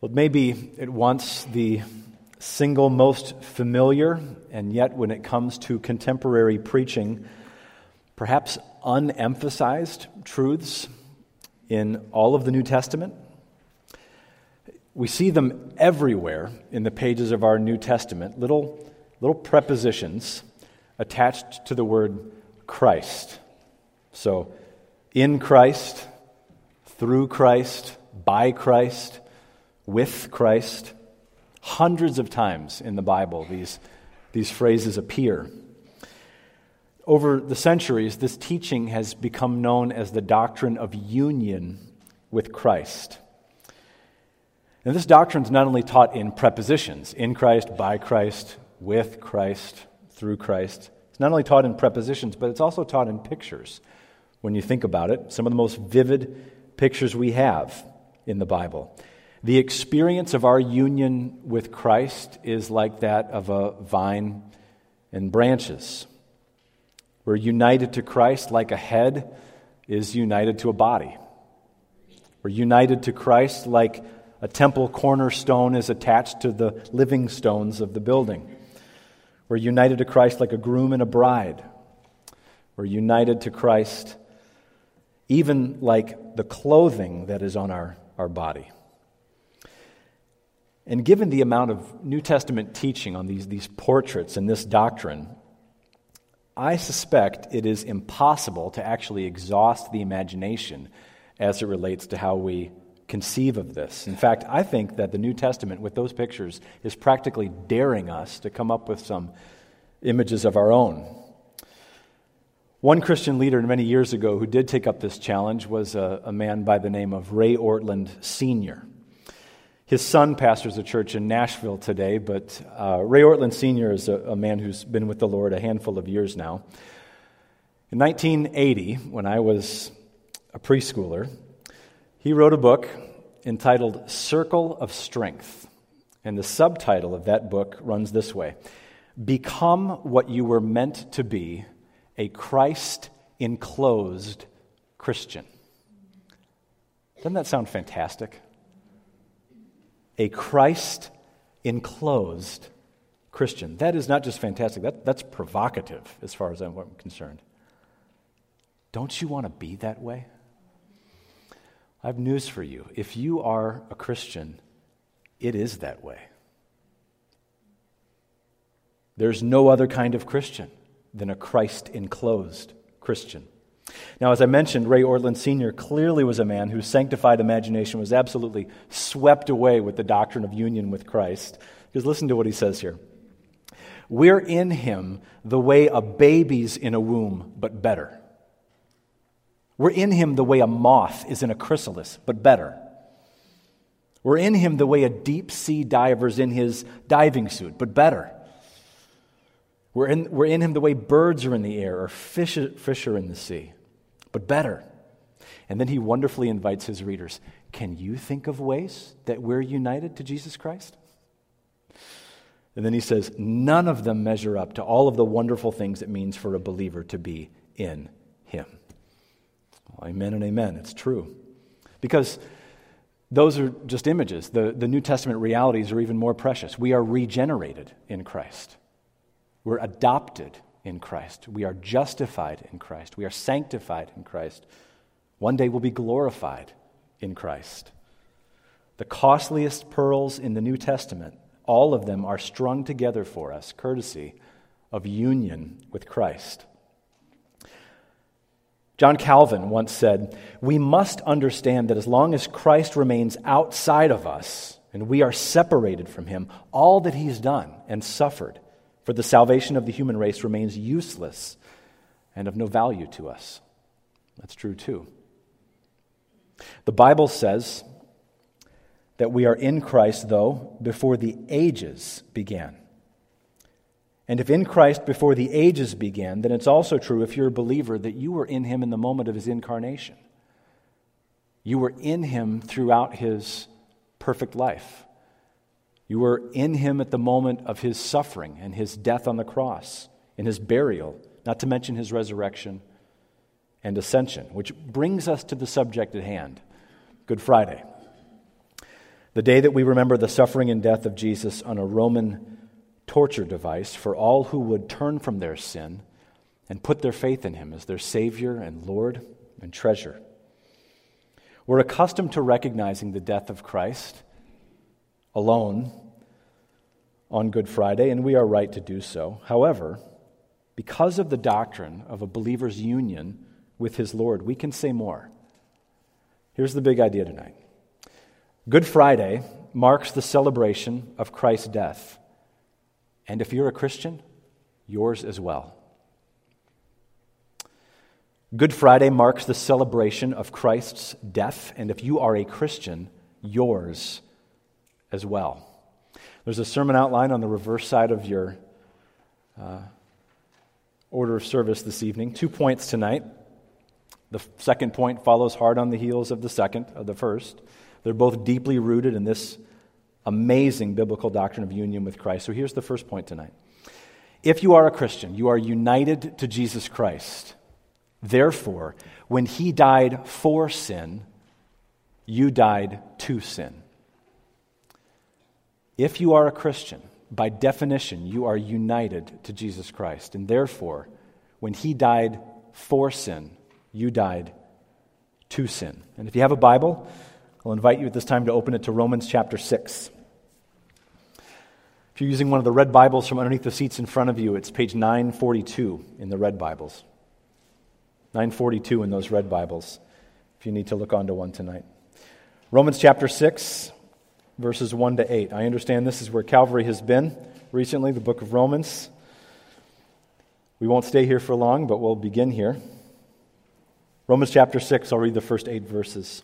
Well, maybe at once the single most familiar, and yet when it comes to contemporary preaching, perhaps unemphasized truths in all of the New Testament. We see them everywhere in the pages of our New Testament, little, little prepositions attached to the word Christ. So, in Christ, through Christ, by Christ, with Christ. Hundreds of times in the Bible, these, these phrases appear. Over the centuries, this teaching has become known as the doctrine of union with Christ. And this doctrine is not only taught in prepositions, in Christ, by Christ, with Christ, through Christ. It's not only taught in prepositions, but it's also taught in pictures. When you think about it, some of the most vivid pictures we have in the Bible. The experience of our union with Christ is like that of a vine and branches. We're united to Christ like a head is united to a body. We're united to Christ like a temple cornerstone is attached to the living stones of the building. We're united to Christ like a groom and a bride. We're united to Christ even like the clothing that is on our, our body. And given the amount of New Testament teaching on these, these portraits and this doctrine, I suspect it is impossible to actually exhaust the imagination as it relates to how we conceive of this. In fact, I think that the New Testament, with those pictures, is practically daring us to come up with some images of our own. One Christian leader many years ago who did take up this challenge was a, a man by the name of Ray Ortlund Sr. His son pastors a church in Nashville today, but uh, Ray Ortlund Sr. is a, a, man who's been with the Lord a handful of years now. In 1980, when I was a preschooler, he wrote a book entitled Circle of Strength. And the subtitle of that book runs this way Become what you were meant to be a Christ enclosed Christian. Doesn't that sound fantastic? A Christ enclosed Christian. That is not just fantastic, that, that's provocative as far as I'm concerned. Don't you want to be that way? I have news for you. If you are a Christian, it is that way. There's no other kind of Christian than a Christ enclosed Christian. Now, as I mentioned, Ray Ortlund Sr. clearly was a man whose sanctified imagination was absolutely swept away with the doctrine of union with Christ. Because listen to what he says here. We're in him the way a baby's in a womb, but better. We're in him the way a moth is in a chrysalis, but better. We're in him the way a deep sea diver's in his diving suit, but better. We're in, we're in him the way birds are in the air or fish, fish are in the sea but better. And then he wonderfully invites his readers Can you think of ways that we're united to Jesus Christ? And then he says, None of them measure up to all of the wonderful things it means for a believer to be in him. Well, amen and amen. It's true. Because those are just images. The, the New Testament realities are even more precious. We are regenerated in Christ, we're adopted in Christ. We are justified in Christ. We are sanctified in Christ. One day we'll be glorified in Christ. The costliest pearls in the New Testament, all of them are strung together for us, courtesy of union with Christ. John Calvin once said, We must understand that as long as Christ remains outside of us and we are separated from him, all that he's done and suffered for the salvation of the human race remains useless and of no value to us. That's true too. The Bible says that we are in Christ, though, before the ages began. And if in Christ before the ages began, then it's also true if you're a believer that you were in him in the moment of his incarnation. You were in him throughout his perfect life. You were in him at the moment of his suffering and his death on the cross, and his burial, not to mention his resurrection and ascension, which brings us to the subject at hand Good Friday. The day that we remember the suffering and death of Jesus on a Roman torture device for all who would turn from their sin and put their faith in him as their Savior and Lord and treasure. We're accustomed to recognizing the death of Christ alone on Good Friday, and we are right to do so. However, because of the doctrine of a believer's union with his Lord, we can say more. Here's the big idea tonight Good Friday marks the celebration of Christ's death. And if you're a Christian, yours as well. Good Friday marks the celebration of Christ's death, and if you are a Christian, yours as well. There's a sermon outline on the reverse side of your uh, order of service this evening. Two points tonight. The second point follows hard on the heels of the second, of the first. They're both deeply rooted in this amazing biblical doctrine of union with Christ. So here's the first point tonight. If you are a Christian, you are united to Jesus Christ. Therefore, when he died for sin, you died to sin. If you are a Christian, by definition, you are united to Jesus Christ. And therefore, when he died for sin, you died to sin. And if you have a Bible, I'll invite you at this time to open it to Romans chapter 6. If you're using one of the red Bibles from underneath the seats in front of you, it's page 942 in the red Bibles. 942 in those red Bibles, if you need to look onto one tonight. Romans chapter 6, verses 1 to 8. I understand this is where Calvary has been recently, the book of Romans. We won't stay here for long, but we'll begin here. Romans chapter 6, I'll read the first eight verses.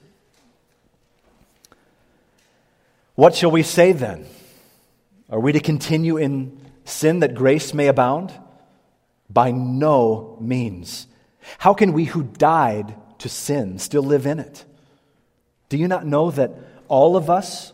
What shall we say then? Are we to continue in sin that grace may abound? By no means. How can we who died to sin still live in it? Do you not know that all of us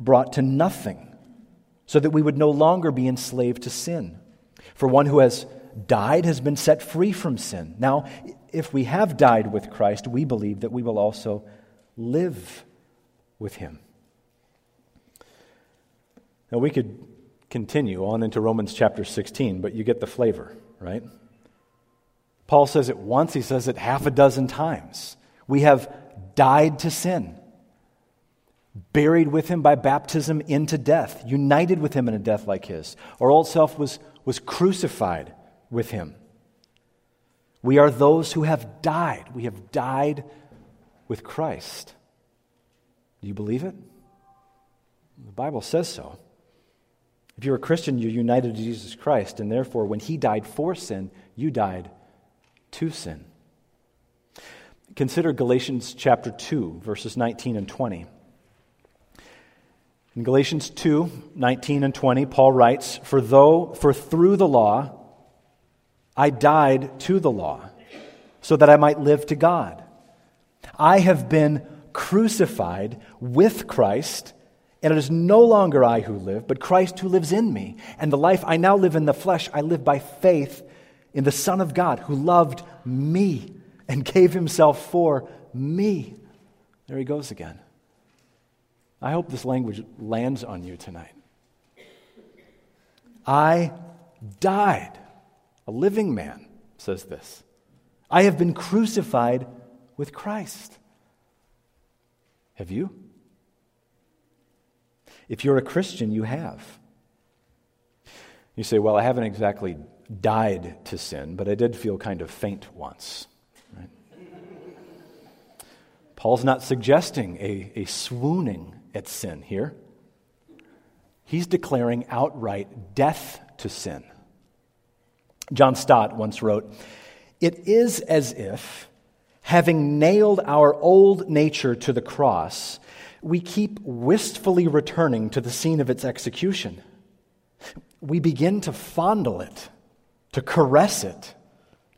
brought to nothing, so that we would no longer be enslaved to sin. For one who has died has been set free from sin. Now, if we have died with Christ, we believe that we will also live with him. Now, we could continue on into Romans chapter 16, but you get the flavor, right? Paul says it once, he says it half a dozen times. We have died to sin buried with him by baptism into death, united with him in a death like his. Our old self was, was crucified with him. We are those who have died. We have died with Christ. Do you believe it? The Bible says so. If you're a Christian, you're united to Jesus Christ, and therefore, when he died for sin, you died to sin. Consider Galatians chapter 2, verses 19 and 20. In Galatians 2 19 and 20, Paul writes, For though, for through the law, I died to the law, so that I might live to God. I have been crucified with Christ, and it is no longer I who live, but Christ who lives in me. And the life I now live in the flesh, I live by faith in the Son of God who loved me and gave himself for me. There he goes again. I hope this language lands on you tonight. I died. A living man says this. I have been crucified with Christ. Have you? If you're a Christian, you have. You say, Well, I haven't exactly died to sin, but I did feel kind of faint once. Right? Paul's not suggesting a, a swooning at sin here. He's declaring outright death to sin. John Stott once wrote It is as if Having nailed our old nature to the cross, we keep wistfully returning to the scene of its execution. We begin to fondle it, to caress it,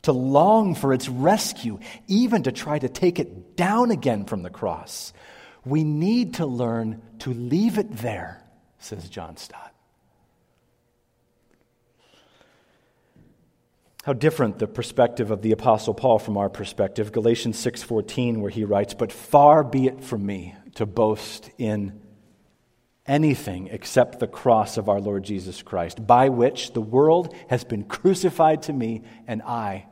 to long for its rescue, even to try to take it down again from the cross. We need to learn to leave it there, says John Stott. How different the perspective of the apostle Paul from our perspective. Galatians 6:14 where he writes, "But far be it from me to boast in anything except the cross of our Lord Jesus Christ, by which the world has been crucified to me and I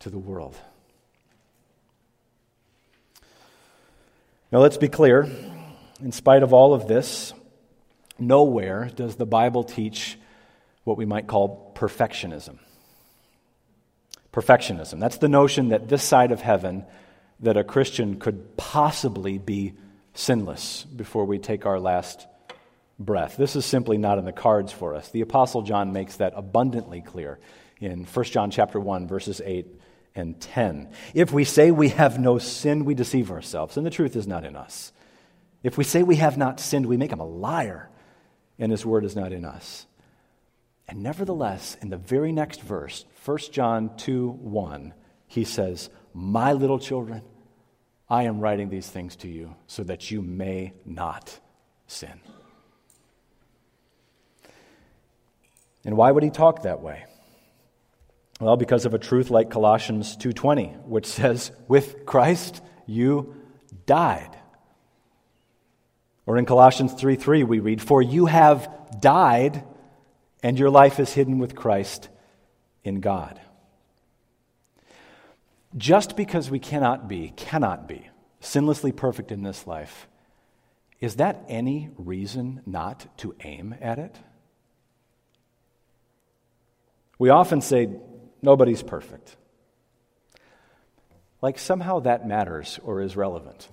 to the world." Now let's be clear, in spite of all of this, nowhere does the Bible teach what we might call perfectionism perfectionism. That's the notion that this side of heaven, that a Christian could possibly be sinless before we take our last breath. This is simply not in the cards for us. The apostle John makes that abundantly clear in 1 John chapter 1 verses 8 and 10. If we say we have no sin, we deceive ourselves, and the truth is not in us. If we say we have not sinned, we make him a liar, and his word is not in us. And nevertheless, in the very next verse, 1 John 2 1, he says, My little children, I am writing these things to you so that you may not sin. And why would he talk that way? Well, because of a truth like Colossians 2:20, which says, "With Christ you died." Or in Colossians 3:3 we read, "For you have died and your life is hidden with Christ in God. Just because we cannot be, cannot be, sinlessly perfect in this life, is that any reason not to aim at it? We often say, nobody's perfect. Like somehow that matters or is relevant.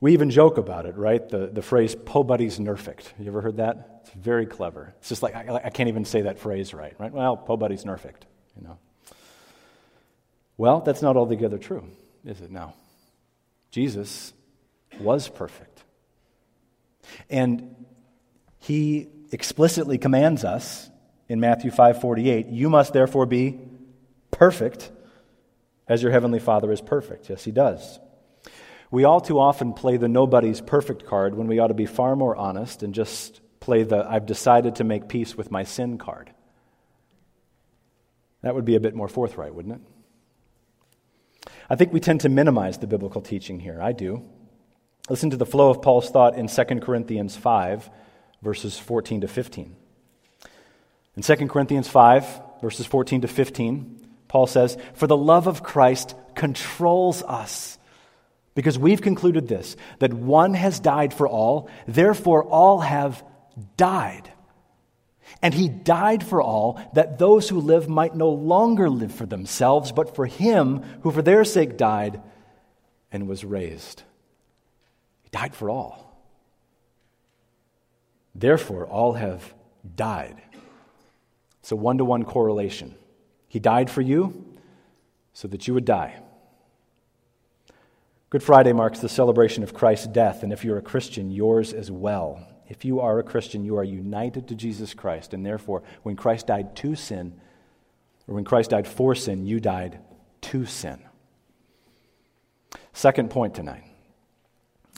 We even joke about it, right? The, the phrase, po buddy's nerfect. You ever heard that? It's very clever. It's just like, I, I can't even say that phrase right, right? Well, po buddy's nerfect, you know. Well, that's not altogether true, is it now? Jesus was perfect. And he explicitly commands us in Matthew 5:48, "You must therefore be perfect as your heavenly Father is perfect." Yes, he does. We all too often play the nobody's perfect card when we ought to be far more honest and just play the I've decided to make peace with my sin card. That would be a bit more forthright, wouldn't it? I think we tend to minimize the biblical teaching here. I do. Listen to the flow of Paul's thought in 2 Corinthians 5, verses 14 to 15. In 2 Corinthians 5, verses 14 to 15, Paul says, For the love of Christ controls us because we've concluded this that one has died for all, therefore all have died. And he died for all, that those who live might no longer live for themselves, but for him who for their sake died and was raised. He died for all. Therefore, all have died. It's a one to one correlation. He died for you so that you would die. Good Friday marks the celebration of Christ's death, and if you're a Christian, yours as well. If you are a Christian, you are united to Jesus Christ, and therefore, when Christ died to sin, or when Christ died for sin, you died to sin. Second point tonight,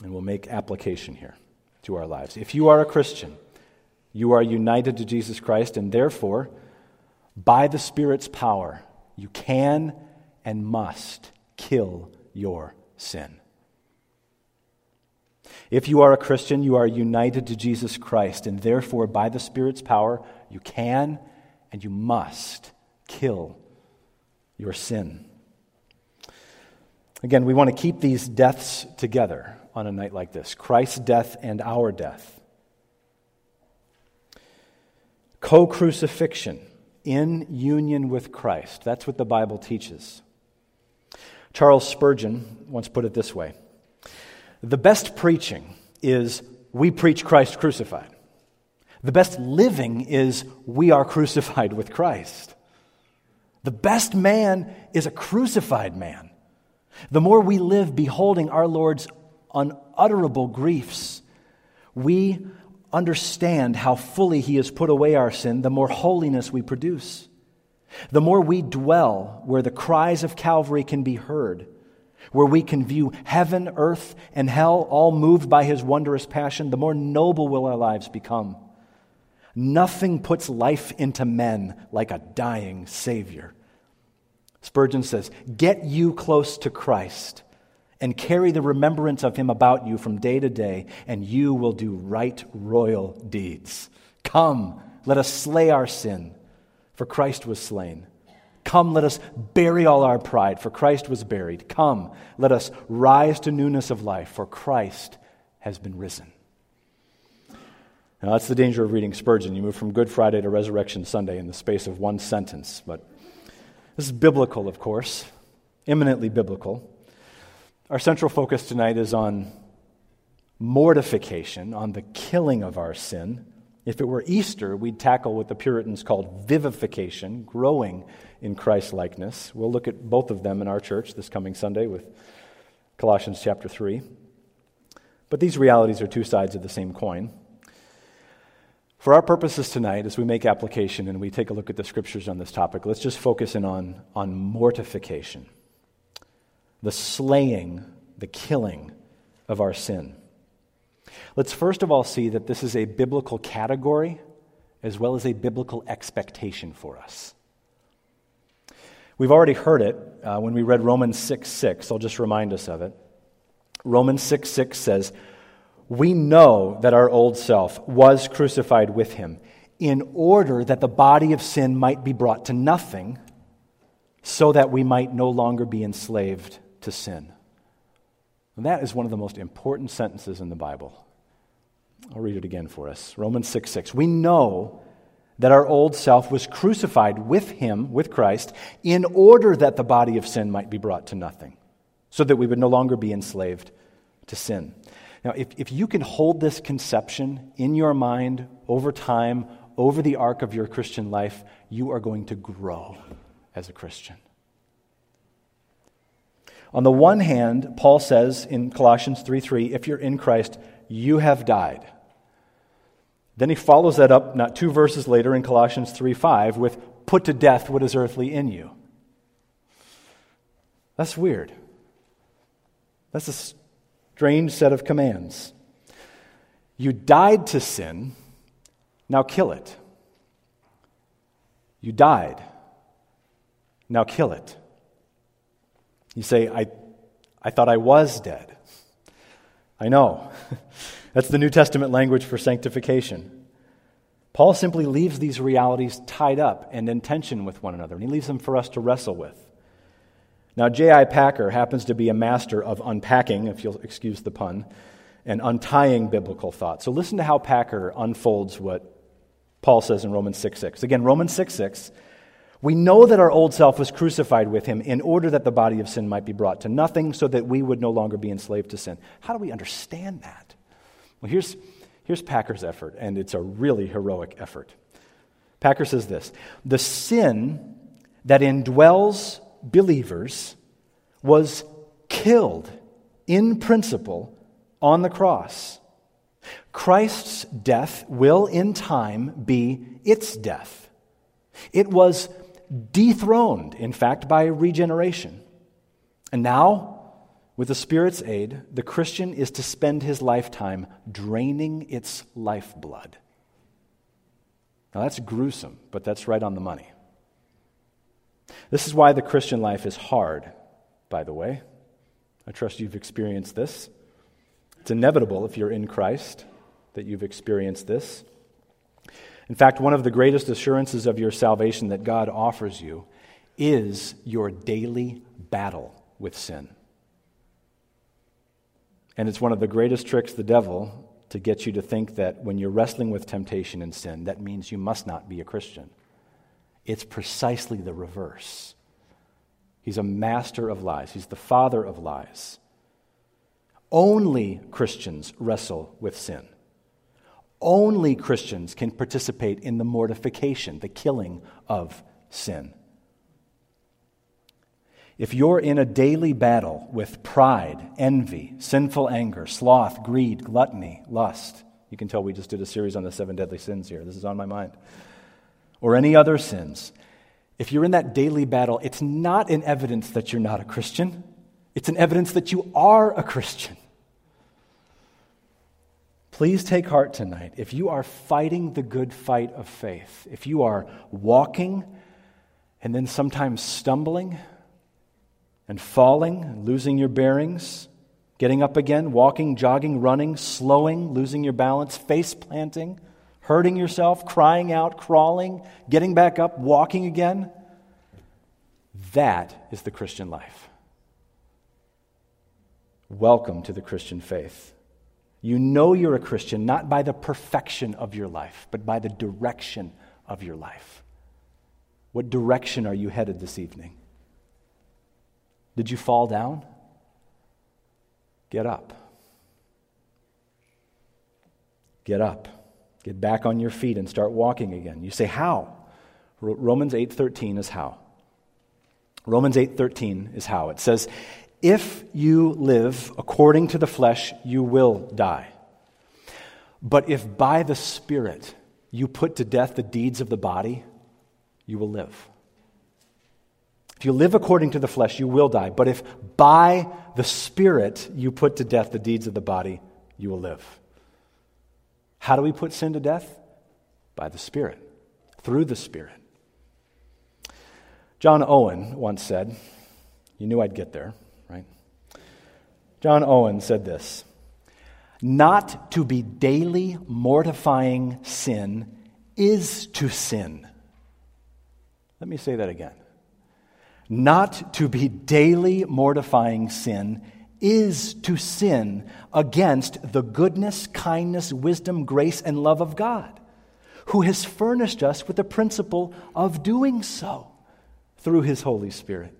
and we'll make application here to our lives. If you are a Christian, you are united to Jesus Christ, and therefore, by the Spirit's power, you can and must kill your sin. If you are a Christian, you are united to Jesus Christ, and therefore, by the Spirit's power, you can and you must kill your sin. Again, we want to keep these deaths together on a night like this Christ's death and our death. Co crucifixion in union with Christ. That's what the Bible teaches. Charles Spurgeon once put it this way The best preaching is we preach Christ crucified. The best living is we are crucified with Christ. The best man is a crucified man. The more we live beholding our Lord's unutterable griefs, we understand how fully He has put away our sin, the more holiness we produce. The more we dwell where the cries of Calvary can be heard, where we can view heaven, earth, and hell all moved by His wondrous passion, the more noble will our lives become. Nothing puts life into men like a dying Savior. Spurgeon says, Get you close to Christ and carry the remembrance of him about you from day to day, and you will do right royal deeds. Come, let us slay our sin, for Christ was slain. Come, let us bury all our pride, for Christ was buried. Come, let us rise to newness of life, for Christ has been risen. Now, that's the danger of reading Spurgeon. You move from Good Friday to Resurrection Sunday in the space of one sentence. But this is biblical, of course, eminently biblical. Our central focus tonight is on mortification, on the killing of our sin. If it were Easter, we'd tackle what the Puritans called vivification, growing in Christ likeness. We'll look at both of them in our church this coming Sunday with Colossians chapter 3. But these realities are two sides of the same coin. For our purposes tonight, as we make application and we take a look at the scriptures on this topic, let's just focus in on, on mortification, the slaying, the killing of our sin. Let's first of all see that this is a biblical category as well as a biblical expectation for us. We've already heard it uh, when we read Romans 6 6. I'll just remind us of it. Romans 6 6 says, we know that our old self was crucified with him in order that the body of sin might be brought to nothing, so that we might no longer be enslaved to sin. And that is one of the most important sentences in the Bible. I'll read it again for us. Romans 6 6. We know that our old self was crucified with him, with Christ, in order that the body of sin might be brought to nothing, so that we would no longer be enslaved to sin. Now, if, if you can hold this conception in your mind over time, over the arc of your Christian life, you are going to grow as a Christian. On the one hand, Paul says in Colossians 3 3, if you're in Christ, you have died. Then he follows that up not two verses later in Colossians 3 5 with, put to death what is earthly in you. That's weird. That's a strange set of commands. You died to sin, now kill it. You died, now kill it. You say, I, I thought I was dead. I know. That's the New Testament language for sanctification. Paul simply leaves these realities tied up and in tension with one another, and he leaves them for us to wrestle with. Now, J.I. Packer happens to be a master of unpacking, if you'll excuse the pun, and untying biblical thought. So listen to how Packer unfolds what Paul says in Romans 6 6. Again, Romans 6 6. We know that our old self was crucified with him in order that the body of sin might be brought to nothing so that we would no longer be enslaved to sin. How do we understand that? Well, here's, here's Packer's effort, and it's a really heroic effort. Packer says this The sin that indwells believers was killed in principle on the cross. Christ's death will in time be its death. It was dethroned, in fact, by regeneration. And now, with the Spirit's aid, the Christian is to spend his lifetime draining its lifeblood. Now, that's gruesome, but that's right on the money. This is why the Christian life is hard, by the way. I trust you've experienced this. It's inevitable if you're in Christ that you've experienced this. In fact, one of the greatest assurances of your salvation that God offers you is your daily battle with sin. And it's one of the greatest tricks the devil to get you to think that when you're wrestling with temptation and sin, that means you must not be a Christian. It's precisely the reverse. He's a master of lies, he's the father of lies. Only Christians wrestle with sin. Only Christians can participate in the mortification, the killing of sin. If you're in a daily battle with pride, envy, sinful anger, sloth, greed, gluttony, lust, you can tell we just did a series on the seven deadly sins here. This is on my mind. Or any other sins. If you're in that daily battle, it's not an evidence that you're not a Christian, it's an evidence that you are a Christian. Please take heart tonight. If you are fighting the good fight of faith, if you are walking and then sometimes stumbling and falling, losing your bearings, getting up again, walking, jogging, running, slowing, losing your balance, face planting, hurting yourself, crying out, crawling, getting back up, walking again, that is the Christian life. Welcome to the Christian faith. You know you're a Christian not by the perfection of your life, but by the direction of your life. What direction are you headed this evening? Did you fall down? Get up. Get up. Get back on your feet and start walking again. You say how? Romans 8:13 is how. Romans 8:13 is how. It says, if you live according to the flesh, you will die. But if by the Spirit you put to death the deeds of the body, you will live. If you live according to the flesh, you will die. But if by the Spirit you put to death the deeds of the body, you will live. How do we put sin to death? By the Spirit, through the Spirit. John Owen once said, You knew I'd get there. John Owen said this Not to be daily mortifying sin is to sin. Let me say that again. Not to be daily mortifying sin is to sin against the goodness, kindness, wisdom, grace, and love of God, who has furnished us with the principle of doing so through his Holy Spirit.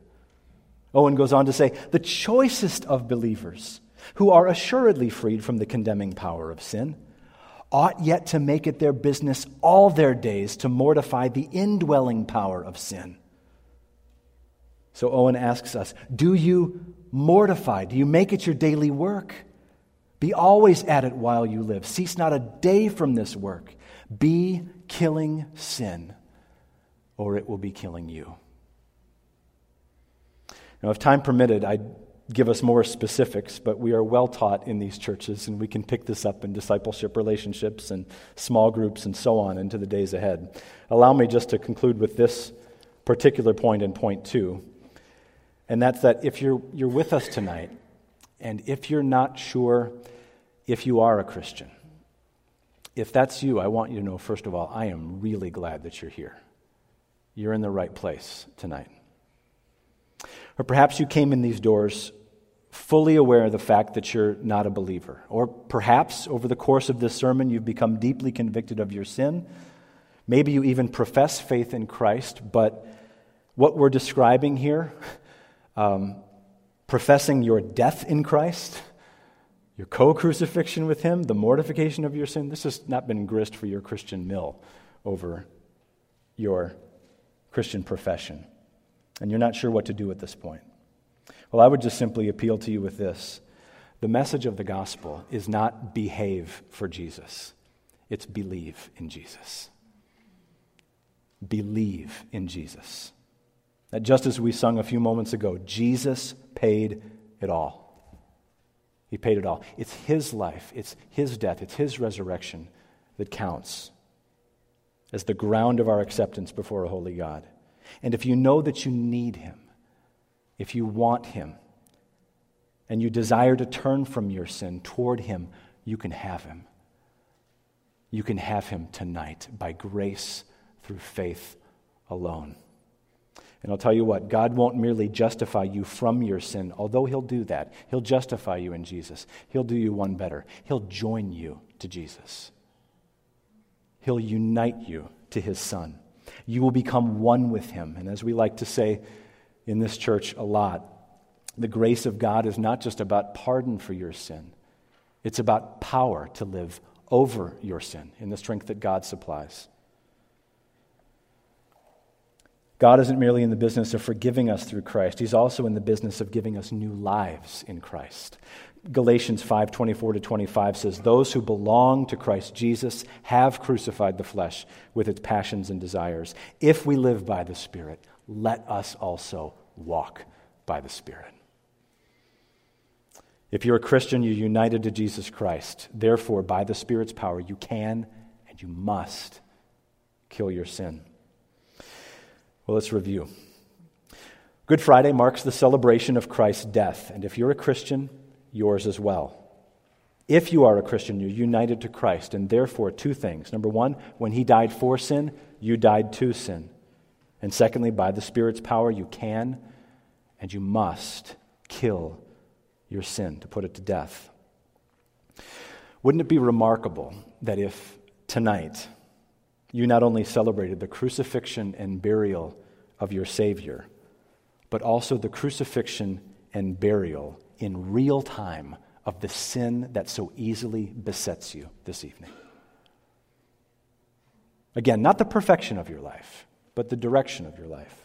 Owen goes on to say, the choicest of believers, who are assuredly freed from the condemning power of sin, ought yet to make it their business all their days to mortify the indwelling power of sin. So Owen asks us Do you mortify? Do you make it your daily work? Be always at it while you live. Cease not a day from this work. Be killing sin, or it will be killing you. Now, if time permitted, I'd give us more specifics, but we are well taught in these churches, and we can pick this up in discipleship relationships and small groups and so on into the days ahead. Allow me just to conclude with this particular point in point two, and that's that if you're, you're with us tonight, and if you're not sure if you are a Christian, if that's you, I want you to know, first of all, I am really glad that you're here. You're in the right place tonight. Or perhaps you came in these doors fully aware of the fact that you're not a believer. Or perhaps over the course of this sermon, you've become deeply convicted of your sin. Maybe you even profess faith in Christ, but what we're describing here, um, professing your death in Christ, your co crucifixion with Him, the mortification of your sin, this has not been grist for your Christian mill over your Christian profession and you're not sure what to do at this point. Well, I would just simply appeal to you with this. The message of the gospel is not behave for Jesus, it's believe in Jesus. Believe in Jesus. That just as we sung a few moments ago, Jesus paid it all. He paid it all. It's His life, it's His death, it's His resurrection that counts as the ground of our acceptance before a holy God. And if you know that you need Him, if you want Him, and you desire to turn from your sin toward Him, you can have Him. You can have Him tonight by grace through faith alone. And I'll tell you what, God won't merely justify you from your sin, although He'll do that. He'll justify you in Jesus. He'll do you one better. He'll join you to Jesus, He'll unite you to His Son. You will become one with him. And as we like to say in this church a lot, the grace of God is not just about pardon for your sin, it's about power to live over your sin in the strength that God supplies. God isn't merely in the business of forgiving us through Christ, He's also in the business of giving us new lives in Christ. Galatians 5:24 to 25 says those who belong to Christ Jesus have crucified the flesh with its passions and desires. If we live by the Spirit, let us also walk by the Spirit. If you're a Christian, you're united to Jesus Christ. Therefore, by the Spirit's power, you can and you must kill your sin. Well, let's review. Good Friday marks the celebration of Christ's death, and if you're a Christian, yours as well. If you are a Christian, you're united to Christ, and therefore, two things. Number one, when he died for sin, you died to sin. And secondly, by the Spirit's power, you can and you must kill your sin, to put it to death. Wouldn't it be remarkable that if tonight you not only celebrated the crucifixion and burial of your Savior, but also the crucifixion and burial in real time of the sin that so easily besets you this evening. Again, not the perfection of your life, but the direction of your life.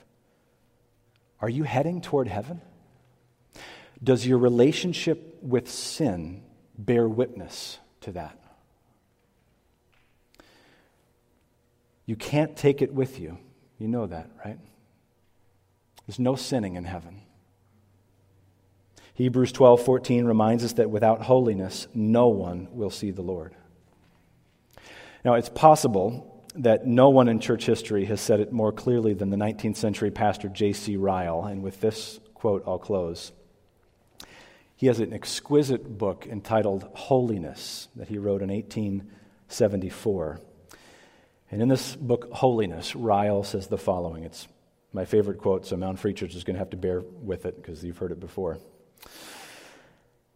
Are you heading toward heaven? Does your relationship with sin bear witness to that? You can't take it with you. You know that, right? There's no sinning in heaven. Hebrews 12:14 reminds us that without holiness no one will see the Lord. Now, it's possible that no one in church history has said it more clearly than the 19th century pastor J.C. Ryle, and with this quote I'll close. He has an exquisite book entitled Holiness that he wrote in 1874. And in this book, Holiness, Ryle says the following. It's my favorite quote, so Mount Free Church is going to have to bear with it because you've heard it before.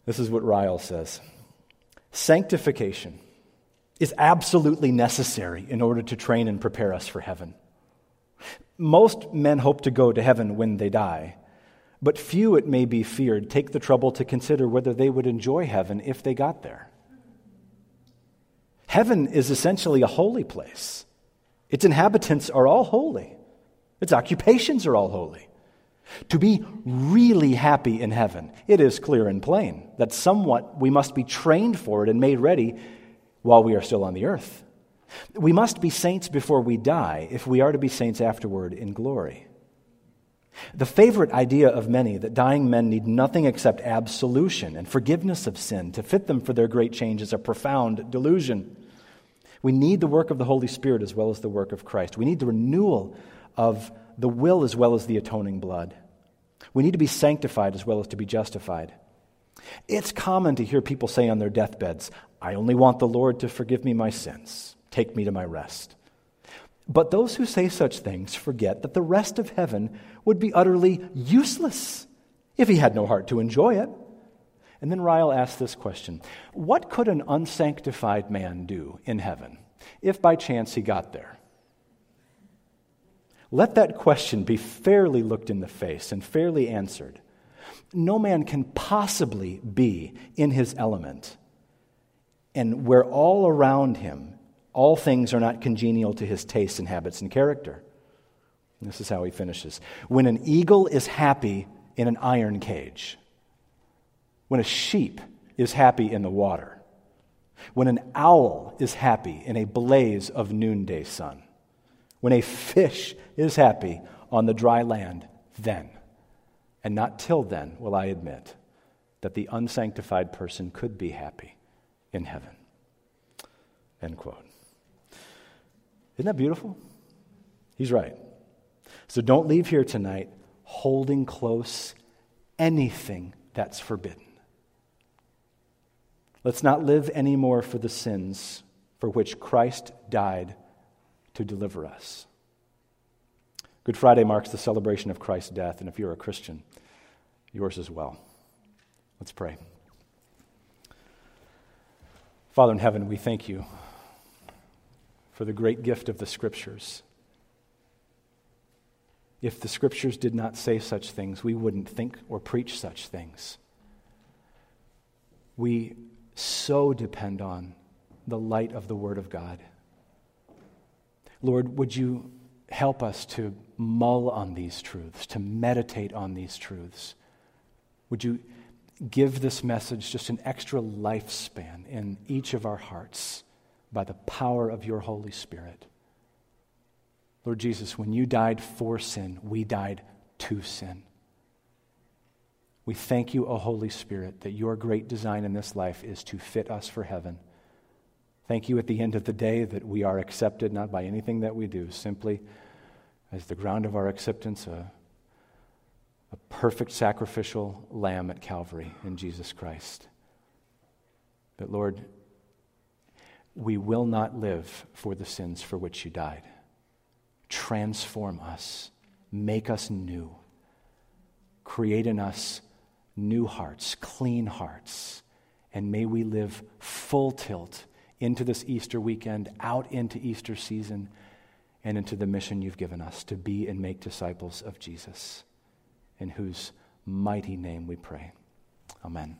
This is what Ryle says Sanctification is absolutely necessary in order to train and prepare us for heaven. Most men hope to go to heaven when they die, but few, it may be feared, take the trouble to consider whether they would enjoy heaven if they got there. Heaven is essentially a holy place. Its inhabitants are all holy, its occupations are all holy. To be really happy in heaven, it is clear and plain that somewhat we must be trained for it and made ready while we are still on the earth. We must be saints before we die if we are to be saints afterward in glory. The favorite idea of many that dying men need nothing except absolution and forgiveness of sin to fit them for their great change is a profound delusion. We need the work of the Holy Spirit as well as the work of Christ. We need the renewal of the will as well as the atoning blood. We need to be sanctified as well as to be justified. It's common to hear people say on their deathbeds, I only want the Lord to forgive me my sins. Take me to my rest. But those who say such things forget that the rest of heaven would be utterly useless if he had no heart to enjoy it. And then Ryle asks this question What could an unsanctified man do in heaven if by chance he got there? Let that question be fairly looked in the face and fairly answered. No man can possibly be in his element, and where all around him, all things are not congenial to his tastes and habits and character. This is how he finishes. When an eagle is happy in an iron cage, when a sheep is happy in the water, when an owl is happy in a blaze of noonday sun, when a fish is happy on the dry land, then, and not till then, will I admit that the unsanctified person could be happy in heaven. End quote. Isn't that beautiful? He's right. So don't leave here tonight holding close anything that's forbidden. Let's not live anymore for the sins for which Christ died to deliver us. Good Friday marks the celebration of Christ's death, and if you're a Christian, yours as well. Let's pray. Father in heaven, we thank you for the great gift of the Scriptures. If the Scriptures did not say such things, we wouldn't think or preach such things. We so depend on the light of the Word of God. Lord, would you help us to mull on these truths, to meditate on these truths. Would you give this message just an extra lifespan in each of our hearts by the power of your Holy Spirit? Lord Jesus, when you died for sin, we died to sin. We thank you, O Holy Spirit, that your great design in this life is to fit us for heaven. Thank you at the end of the day that we are accepted not by anything that we do, simply as the ground of our acceptance, a, a perfect sacrificial lamb at Calvary in Jesus Christ. But Lord, we will not live for the sins for which you died. Transform us, make us new, create in us new hearts, clean hearts, and may we live full tilt into this Easter weekend, out into Easter season, and into the mission you've given us to be and make disciples of Jesus, in whose mighty name we pray. Amen.